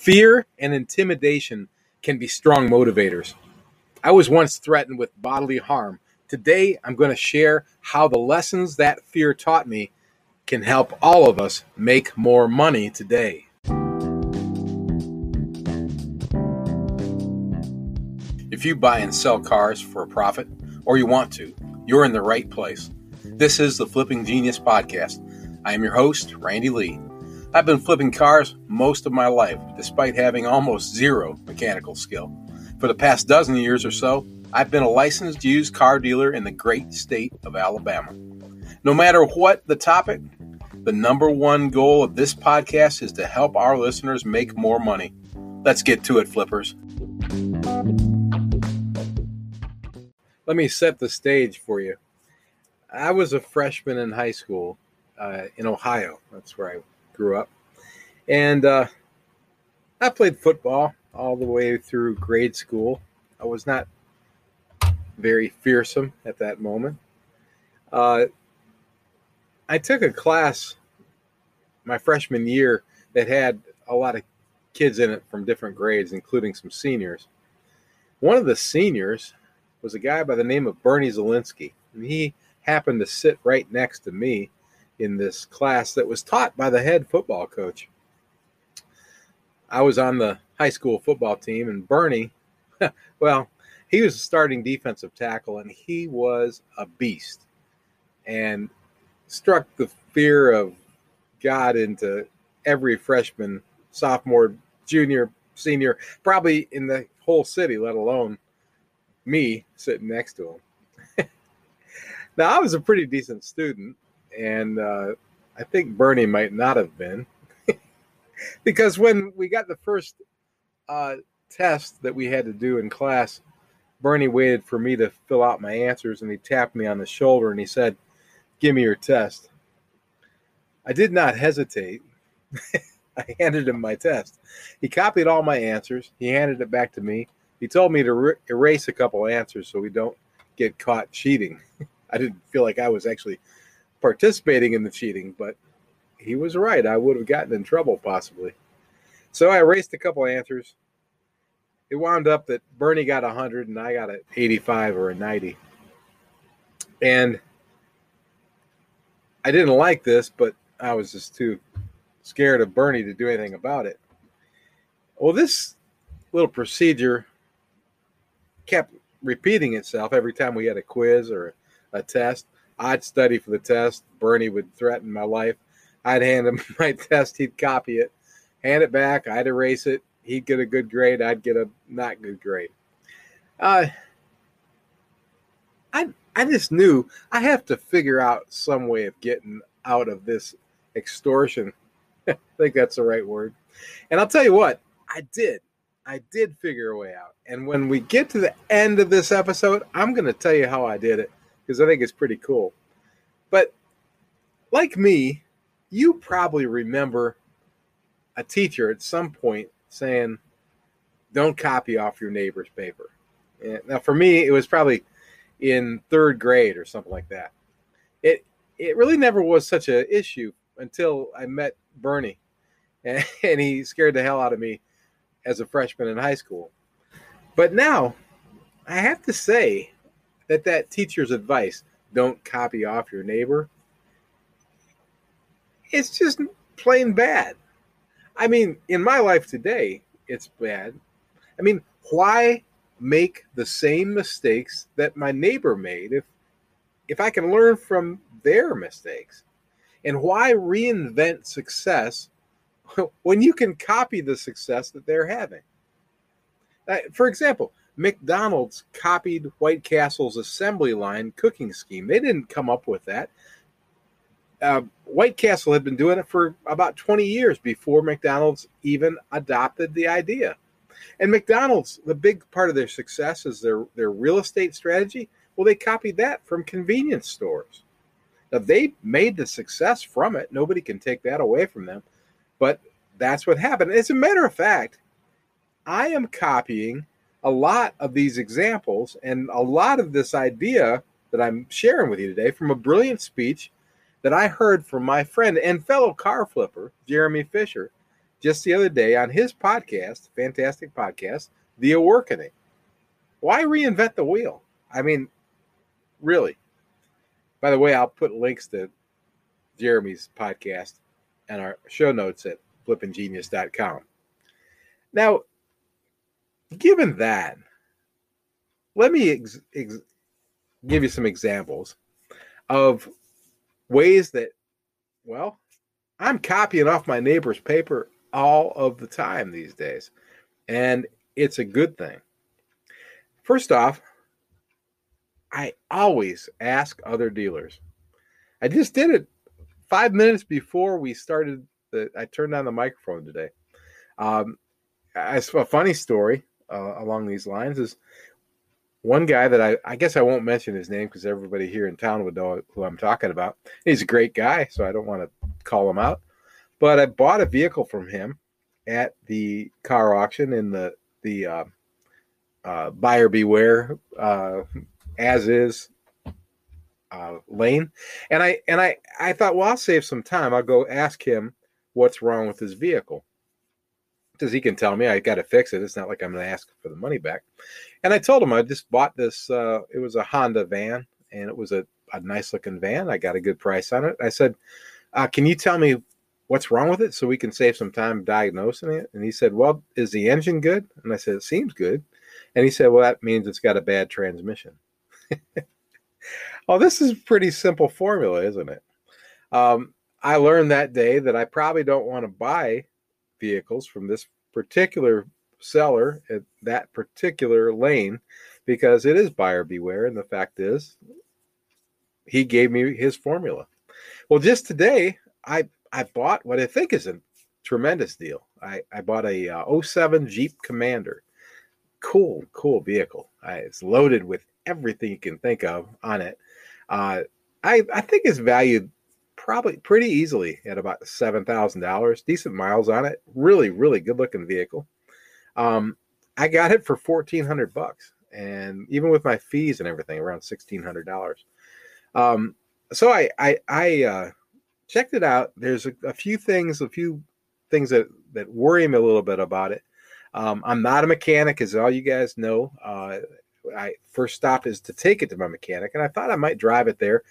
Fear and intimidation can be strong motivators. I was once threatened with bodily harm. Today, I'm going to share how the lessons that fear taught me can help all of us make more money today. If you buy and sell cars for a profit, or you want to, you're in the right place. This is the Flipping Genius Podcast. I am your host, Randy Lee. I've been flipping cars most of my life, despite having almost zero mechanical skill. For the past dozen years or so, I've been a licensed used car dealer in the great state of Alabama. No matter what the topic, the number one goal of this podcast is to help our listeners make more money. Let's get to it, flippers. Let me set the stage for you. I was a freshman in high school uh, in Ohio. That's where I grew up. And uh, I played football all the way through grade school. I was not very fearsome at that moment. Uh, I took a class my freshman year that had a lot of kids in it from different grades, including some seniors. One of the seniors was a guy by the name of Bernie Zelinsky, and he happened to sit right next to me in this class that was taught by the head football coach. I was on the high school football team, and Bernie, well, he was a starting defensive tackle, and he was a beast and struck the fear of God into every freshman, sophomore, junior, senior, probably in the whole city, let alone me sitting next to him. now, I was a pretty decent student, and uh, I think Bernie might not have been because when we got the first uh, test that we had to do in class, Bernie waited for me to fill out my answers, and he tapped me on the shoulder and he said, "Give me your test." I did not hesitate. I handed him my test. He copied all my answers. He handed it back to me. He told me to re- erase a couple answers so we don't get caught cheating. I didn't feel like I was actually participating in the cheating, but he was right. I would have gotten in trouble possibly. So I erased a couple answers. It wound up that Bernie got 100 and I got an 85 or a 90. And I didn't like this, but I was just too scared of Bernie to do anything about it. Well, this little procedure kept repeating itself every time we had a quiz or a test. I'd study for the test. Bernie would threaten my life. I'd hand him my test. He'd copy it, hand it back. I'd erase it. He'd get a good grade. I'd get a not good grade. Uh, I I just knew I have to figure out some way of getting out of this extortion. I think that's the right word. And I'll tell you what, I did. I did figure a way out. And when we get to the end of this episode, I'm going to tell you how I did it because I think it's pretty cool. But like me, you probably remember a teacher at some point saying, don't copy off your neighbor's paper. And now, for me, it was probably in third grade or something like that. It it really never was such an issue until I met Bernie, and, and he scared the hell out of me as a freshman in high school. But now, I have to say, that that teacher's advice don't copy off your neighbor it's just plain bad. I mean in my life today it's bad. I mean why make the same mistakes that my neighbor made if if i can learn from their mistakes? And why reinvent success when you can copy the success that they're having? Uh, for example McDonald's copied White Castle's assembly line cooking scheme. They didn't come up with that. Uh, White Castle had been doing it for about 20 years before McDonald's even adopted the idea. And McDonald's, the big part of their success is their, their real estate strategy. Well, they copied that from convenience stores. Now, they made the success from it. Nobody can take that away from them. But that's what happened. As a matter of fact, I am copying a lot of these examples and a lot of this idea that I'm sharing with you today from a brilliant speech that I heard from my friend and fellow car flipper, Jeremy Fisher, just the other day on his podcast, fantastic podcast, The Awakening. Why reinvent the wheel? I mean, really. By the way, I'll put links to Jeremy's podcast and our show notes at flippinggenius.com. Now, given that, let me ex- ex- give you some examples of ways that, well, I'm copying off my neighbor's paper all of the time these days. And it's a good thing. First off, I always ask other dealers. I just did it five minutes before we started. The, I turned on the microphone today. Um, it's a funny story uh, along these lines is one guy that I, I guess I won't mention his name because everybody here in town would know who I'm talking about. He's a great guy, so I don't want to call him out. But I bought a vehicle from him at the car auction in the the uh, uh, buyer beware uh, as is uh, lane, and I and I I thought, well, I'll save some time. I'll go ask him what's wrong with his vehicle because he can tell me I got to fix it. It's not like I'm going to ask for the money back. And I told him I just bought this. Uh, it was a Honda van, and it was a, a nice looking van. I got a good price on it. I said, uh, "Can you tell me what's wrong with it so we can save some time diagnosing it?" And he said, "Well, is the engine good?" And I said, "It seems good." And he said, "Well, that means it's got a bad transmission." well, this is pretty simple formula, isn't it? Um, I learned that day that I probably don't want to buy vehicles from this particular seller at that particular lane because it is buyer beware. And the fact is, he gave me his formula. Well, just today, I I bought what I think is a tremendous deal. I, I bought a uh, 07 Jeep Commander. Cool, cool vehicle. I, it's loaded with everything you can think of on it. Uh, I I think it's valued probably pretty easily at about seven thousand dollars. Decent miles on it. Really, really good looking vehicle. Um, I got it for fourteen hundred bucks, and even with my fees and everything, around sixteen hundred dollars. Um, so I I, I uh, checked it out. There's a, a, few things, a few things that that worry me a little bit about it. Um, I'm not a mechanic, as all you guys know. Uh, I first stop is to take it to my mechanic, and I thought I might drive it there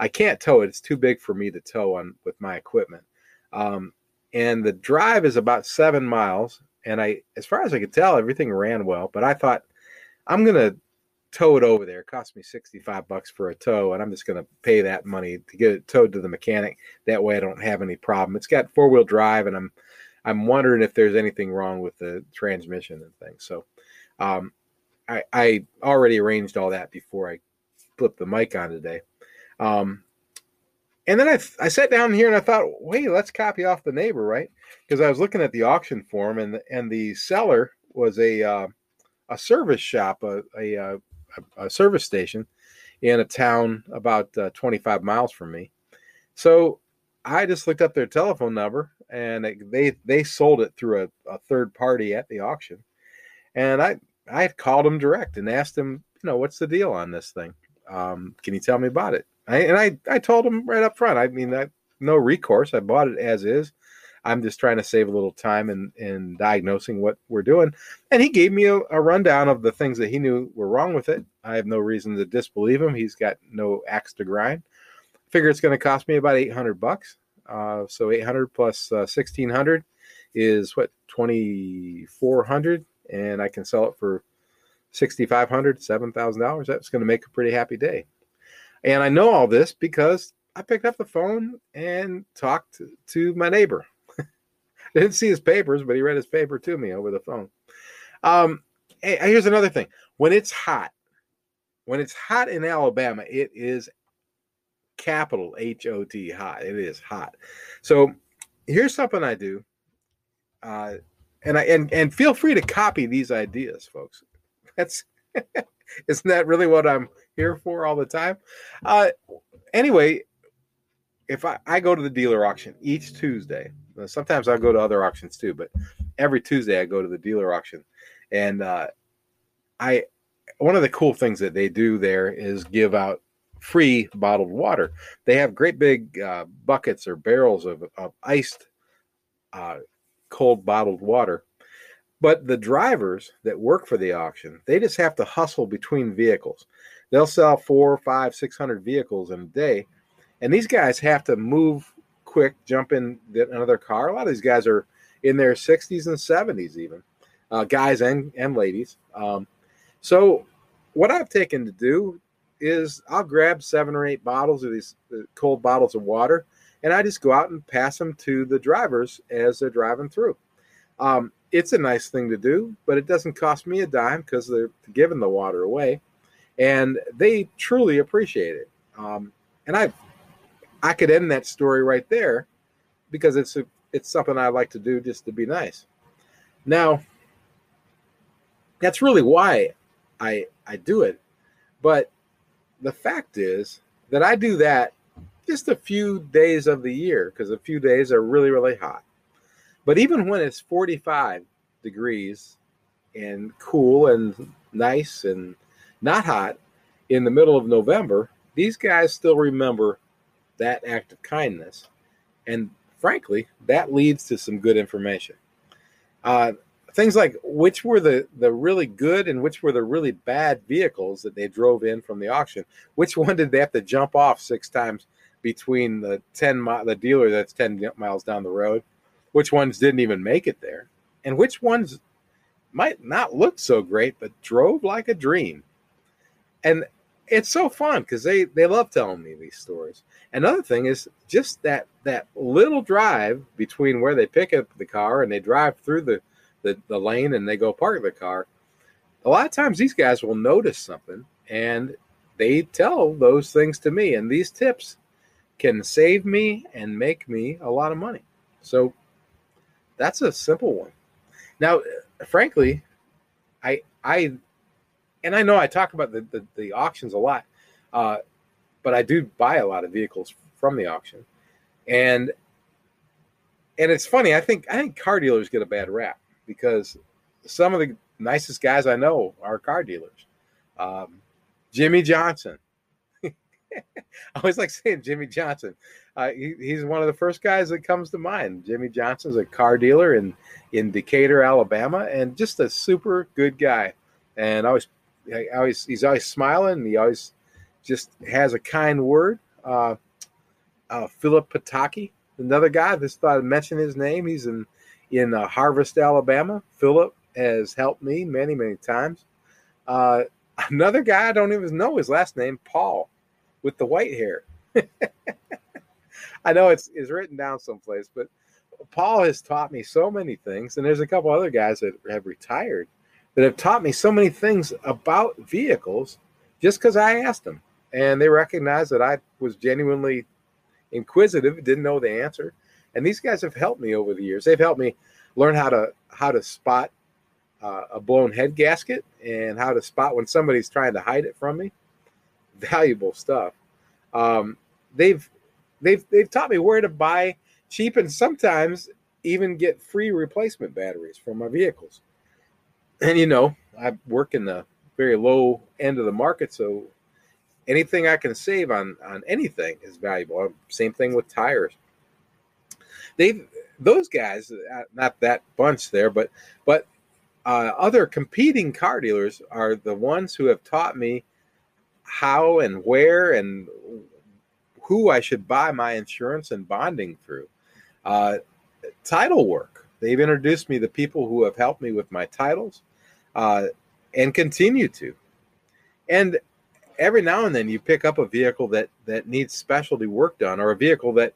I can't tow it. It's too big for me to tow on with my equipment. Um, and the drive is about seven miles. And I, as far as I could tell, everything ran well. But I thought I'm gonna tow it over there. It cost me 65 bucks for a tow, and I'm just gonna pay that money to get it towed to the mechanic. That way, I don't have any problem. It's got four wheel drive, and I'm I'm wondering if there's anything wrong with the transmission and things. So, um, I, I already arranged all that before I flipped the mic on today. Um, and then I, I sat down here and I thought, wait, let's copy off the neighbor, right? Because I was looking at the auction form and the, and the seller was a uh, a service shop, a, a, uh, a, service station in a town about uh, 25 miles from me. So I just looked up their telephone number and they they sold it through a, a third party at the auction. And I I called them direct and asked them, you know, what's the deal on this thing? Um, can you tell me about it? I, and I, I told him right up front. I mean, I, no recourse. I bought it as is. I'm just trying to save a little time in, in diagnosing what we're doing. And he gave me a, a, rundown of the things that he knew were wrong with it. I have no reason to disbelieve him. He's got no axe to grind. Figure it's going to cost me about 800 bucks. Uh, so 800 plus uh, 1600 is what 2400 and I can sell it for 6500 $7,000. That's going to make a pretty happy day. And I know all this because I picked up the phone and talked to, my neighbor. Didn't see his papers, but he read his paper to me over the phone. Um, hey, here's another thing. When it's hot, when it's hot in Alabama, it is capital H O T hot. It is hot. So here's something I do. Uh, and I and and feel free to copy these ideas, folks. That's isn't that really what I'm here for all the time? Uh, anyway, if I, I go to the dealer auction each Tuesday, sometimes I go to other auctions too, but every Tuesday I go to the dealer auction, and uh, I one of the cool things that they do there is give out free bottled water. They have great big uh, buckets or barrels of, of iced uh, cold bottled water. But the drivers that work for the auction, they just have to hustle between vehicles. They'll sell four, five, six hundred vehicles in a day, and these guys have to move quick, jump in another car. A lot of these guys are in their 60s and 70s, even uh, guys and and ladies. Um, so, what I've taken to do is I'll grab seven or eight bottles of these uh, cold bottles of water, and I just go out and pass them to the drivers as they're driving through. Um, it's a nice thing to do, but it doesn't cost me a dime because they're giving the water away, and they truly appreciate it. Um, and I, I could end that story right there because it's a, it's something I like to do just to be nice. Now, that's really why I I do it, but the fact is that I do that just a few days of the year because a few days are really really hot. But even when it's 45 degrees and cool and nice and not hot in the middle of November, these guys still remember that act of kindness. And frankly, that leads to some good information. Uh, things like which were the, the really good and which were the really bad vehicles that they drove in from the auction. Which one did they have to jump off six times between the 10 mi- the dealer that's 10 miles down the road? Which ones didn't even make it there? And which ones might not look so great but drove like a dream? And it's so fun because they they love telling me these stories. Another thing is just that that little drive between where they pick up the car and they drive through the the, the lane and they go park the car. A lot of times these guys will notice something and they tell those things to me. And these tips can save me and make me a lot of money. So that's a simple one. Now, frankly, I I and I know I talk about the, the, the auctions a lot, uh, but I do buy a lot of vehicles from the auction. And and it's funny, I think I think car dealers get a bad rap because some of the nicest guys I know are car dealers. Um, Jimmy Johnson. I always like saying Jimmy Johnson. Uh, he, he's one of the first guys that comes to mind. Jimmy Johnson's a car dealer in in Decatur, Alabama, and just a super good guy. And always, always he's always smiling. He always just has a kind word. Uh, uh, Philip Pataki, another guy. I Just thought I'd mention his name. He's in in uh, Harvest, Alabama. Philip has helped me many, many times. Uh, another guy, I don't even know his last name, Paul, with the white hair. I know it's, it's written down someplace, but Paul has taught me so many things. And there's a couple other guys that have retired that have taught me so many things about vehicles just because I asked them. And they recognized that I was genuinely inquisitive, didn't know the answer and these guys have helped me over the years. They've helped me learn how to how to spot uh, a blown head gasket and how to spot when somebody's trying to hide it from me. Valuable stuff. Um, they've they've they've taught me where to buy cheap and sometimes even get free replacement batteries for my vehicles. And you know, I work in the very low end of the market, so anything I can save on on anything is valuable. Same thing with tires They've those guys, uh, not that bunch there, but but uh, other competing car dealers are the ones who have taught me how and where and who I should buy my insurance and bonding through. Uh, title work. They've introduced me to people who have helped me with my titles uh, and continue to. And every now and then you pick up a vehicle that that needs specialty work done or a vehicle that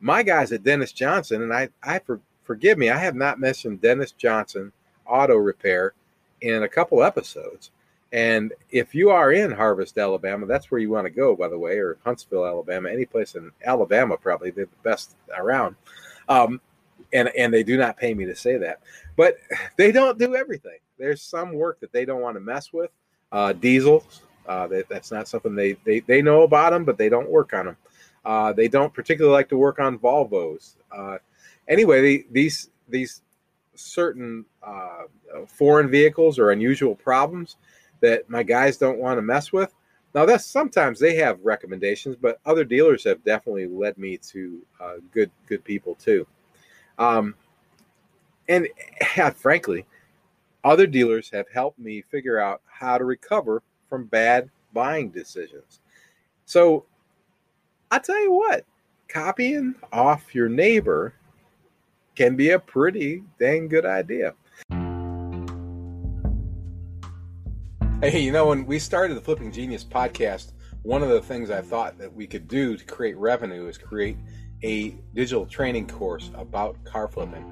my guys at Dennis Johnson, and I, I for, forgive me, I have not mentioned Dennis Johnson Auto Repair in a couple episodes. And if you are in Harvest, Alabama, that's where you want to go, by the way, or Huntsville, Alabama, any place in Alabama, probably they're the best around. Um, and and they do not pay me to say that, but they don't do everything. There's some work that they don't want to mess with. Uh, diesels, uh, that, that's not something they, they they know about them, but they don't work on them. Uh, they don't particularly like to work on Volvos. Uh, anyway, these these certain uh, foreign vehicles or unusual problems that my guys don't want to mess with. Now, that's sometimes they have recommendations, but other dealers have definitely led me to uh, good good people too. Um, and frankly, other dealers have helped me figure out how to recover from bad buying decisions. So I'll tell you what, copying off your neighbor can be a pretty dang good idea. Hey, you know, when we started the Flipping Genius podcast, one of the things I thought that we could do to create revenue is create a digital training course about car flipping.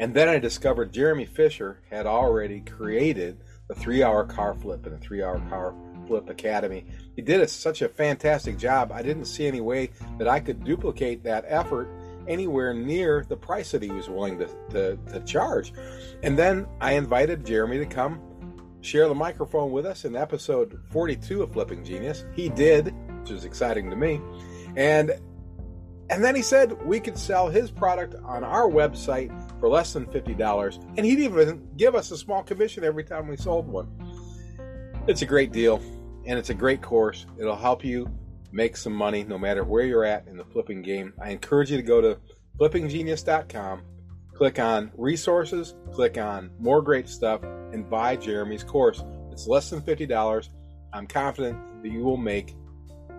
And then I discovered Jeremy Fisher had already created the three hour car flip and the three hour car flip academy. He did a, such a fantastic job. I didn't see any way that I could duplicate that effort anywhere near the price that he was willing to, to, to charge. And then I invited Jeremy to come share the microphone with us in episode 42 of Flipping Genius. He did, which is exciting to me. And and then he said we could sell his product on our website for less than $50, and he'd even give us a small commission every time we sold one. It's a great deal, and it's a great course. It'll help you make some money no matter where you're at in the flipping game. I encourage you to go to flippinggenius.com, click on resources, click on more great stuff, and buy Jeremy's course. It's less than $50. I'm confident that you will make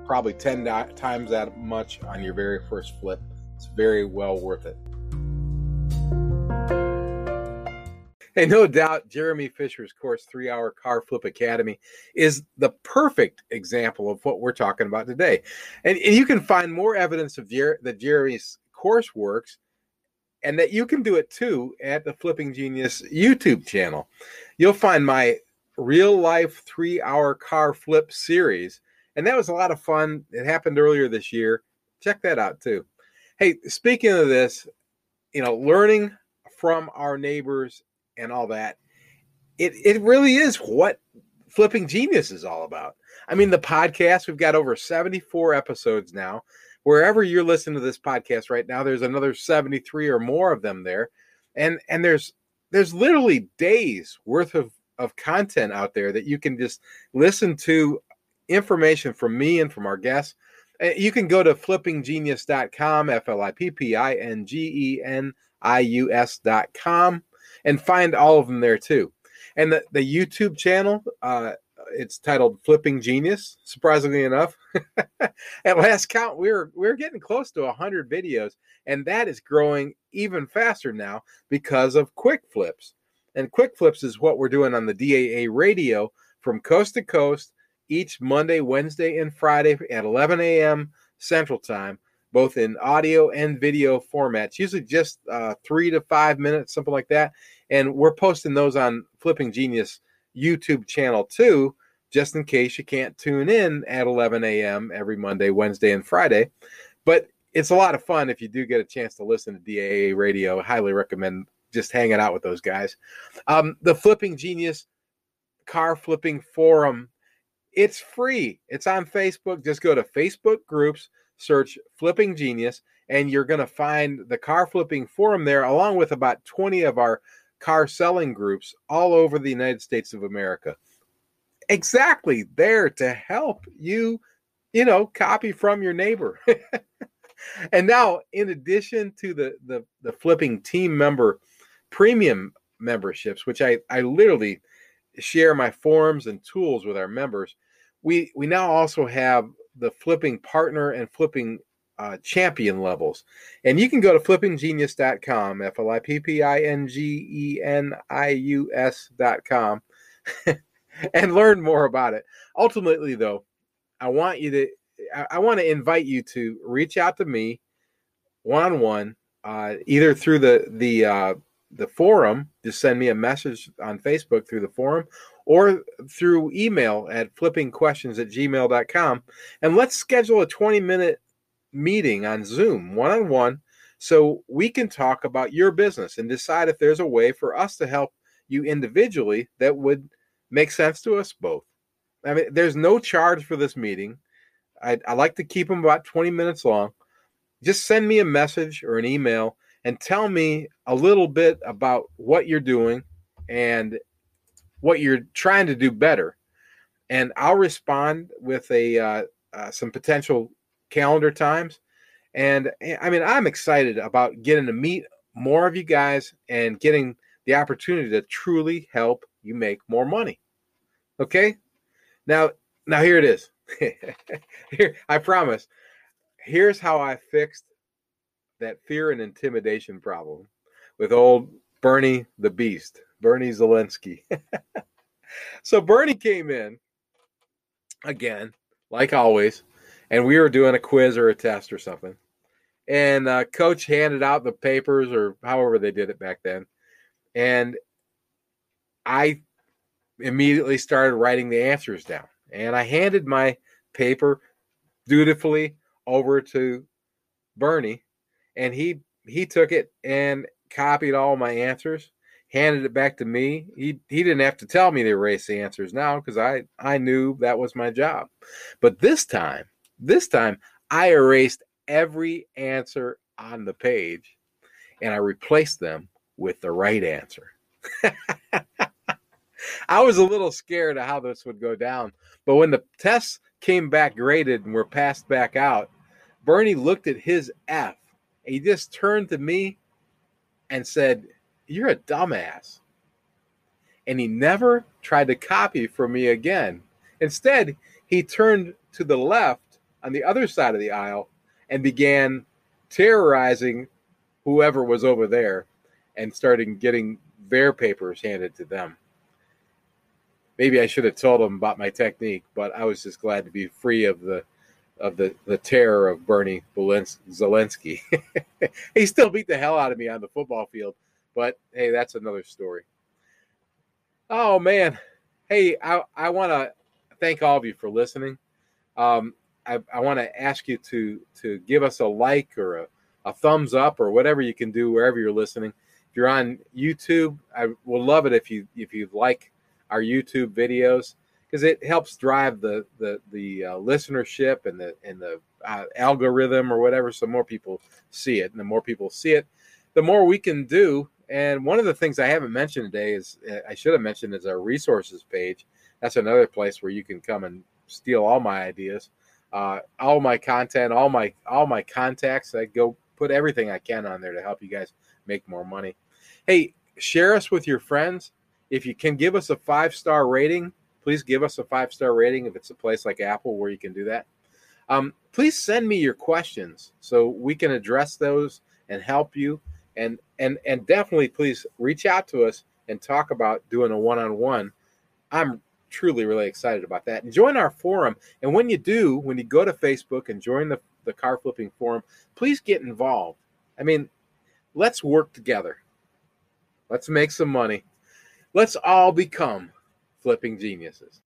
probably 10 times that much on your very first flip. It's very well worth it. Hey, no doubt Jeremy Fisher's course, Three Hour Car Flip Academy, is the perfect example of what we're talking about today. And, and you can find more evidence of Jer- that Jeremy's course works and that you can do it too at the Flipping Genius YouTube channel. You'll find my real life three hour car flip series and that was a lot of fun. It happened earlier this year. Check that out too. Hey, speaking of this, you know, learning from our neighbors and all that, it it really is what flipping genius is all about. I mean, the podcast, we've got over 74 episodes now. Wherever you're listening to this podcast right now, there's another 73 or more of them there. And and there's there's literally days worth of of content out there that you can just listen to information from me and from our guests. Uh, you can go to flippinggenius.com, F L I P P I N G E N I U S.com, and find all of them there too. And the, the YouTube channel, uh, it's titled Flipping Genius. Surprisingly enough, at last count, we're we're getting close to hundred videos, and that is growing even faster now because of quick flips. And quick flips is what we're doing on the DAA radio from coast to coast each Monday, Wednesday, and Friday at 11 a.m. Central Time, both in audio and video formats, usually just uh, three to five minutes, something like that. And we're posting those on Flipping Genius YouTube channel too, just in case you can't tune in at 11 a.m. every Monday, Wednesday, and Friday. But it's a lot of fun if you do get a chance to listen to DAA radio. I highly recommend just hanging out with those guys. Um, the Flipping Genius car flipping forum it's free. It's on Facebook. Just go to Facebook groups, search Flipping Genius, and you're going to find the car flipping forum there, along with about 20 of our car selling groups all over the United States of America. Exactly there to help you, you know, copy from your neighbor. and now, in addition to the, the, the flipping team member premium memberships, which I, I literally share my forums and tools with our members, we we now also have the flipping partner and flipping uh, champion levels. And you can go to flippinggenius.com, F L I P P I N G E N I U S.com, and learn more about it. Ultimately, though, I want you to, I, I want to invite you to reach out to me one on one, either through the, the, uh, the forum, just send me a message on Facebook through the forum, or through email at flippingquestions at gmail.com. And let's schedule a 20 minute meeting on Zoom one on one so we can talk about your business and decide if there's a way for us to help you individually that would make sense to us both. I mean, there's no charge for this meeting. I, I like to keep them about 20 minutes long. Just send me a message or an email and tell me a little bit about what you're doing and what you're trying to do better, and I'll respond with a uh, uh, some potential calendar times. And eh, I mean, I'm excited about getting to meet more of you guys and getting the opportunity to truly help you make more money. Okay? Now, now here it is. here, I promise. Here's how I fixed that fear and intimidation problem with old Bernie the Beast, Bernie Zelensky. so Bernie came in again, like always, and we were doing a quiz or a test or something. And uh, coach handed out the papers or however they did it back then. And I immediately started writing the answers down. And I handed my paper dutifully over to Bernie, and he he took it and copied all my answers, handed it back to me. He he didn't have to tell me to erase the answers now because I I knew that was my job. But this time, this time I erased every answer on the page and I replaced them with the right answer. I was a little scared of how this would go down, but when the tests came back graded and were passed back out, Bernie looked at his F. He just turned to me and said, You're a dumbass. And he never tried to copy from me again. Instead, he turned to the left on the other side of the aisle and began terrorizing whoever was over there and started getting their papers handed to them maybe I should have told him about my technique, but I was just glad to be free of the of the the terror of Bernie Zelensky. he still beat the hell out of me on the football field, but hey, that's another story. Oh man, hey, I I want to thank all of you for listening. Um, I, I want to ask you to to give us a like or a, a thumbs up or whatever you can do wherever you're listening. If you're on YouTube, I will love it if you if you like our YouTube videos because it helps drive the the the uh, listenership and the and the uh, algorithm or whatever, so more people see it, and the more people see it, the more we can do. And one of the things I haven't mentioned today is uh, I should have mentioned is our resources page. That's another place where you can come and steal all my ideas, uh, all my content, all my all my contacts. I go put everything I can on there to help you guys make more money. Hey, share us with your friends if you can give us a five star rating, please give us a five star rating if it's a place like Apple where you can do that. Um, please send me your questions so we can address those and help you. And and and definitely please reach out to us and talk about doing a one on one. I'm truly really excited about that. And join our forum. And when you do, when you go to Facebook and join the, the car flipping forum, please get involved. I mean, let's work together. Let's make some money. Let's all become flipping geniuses.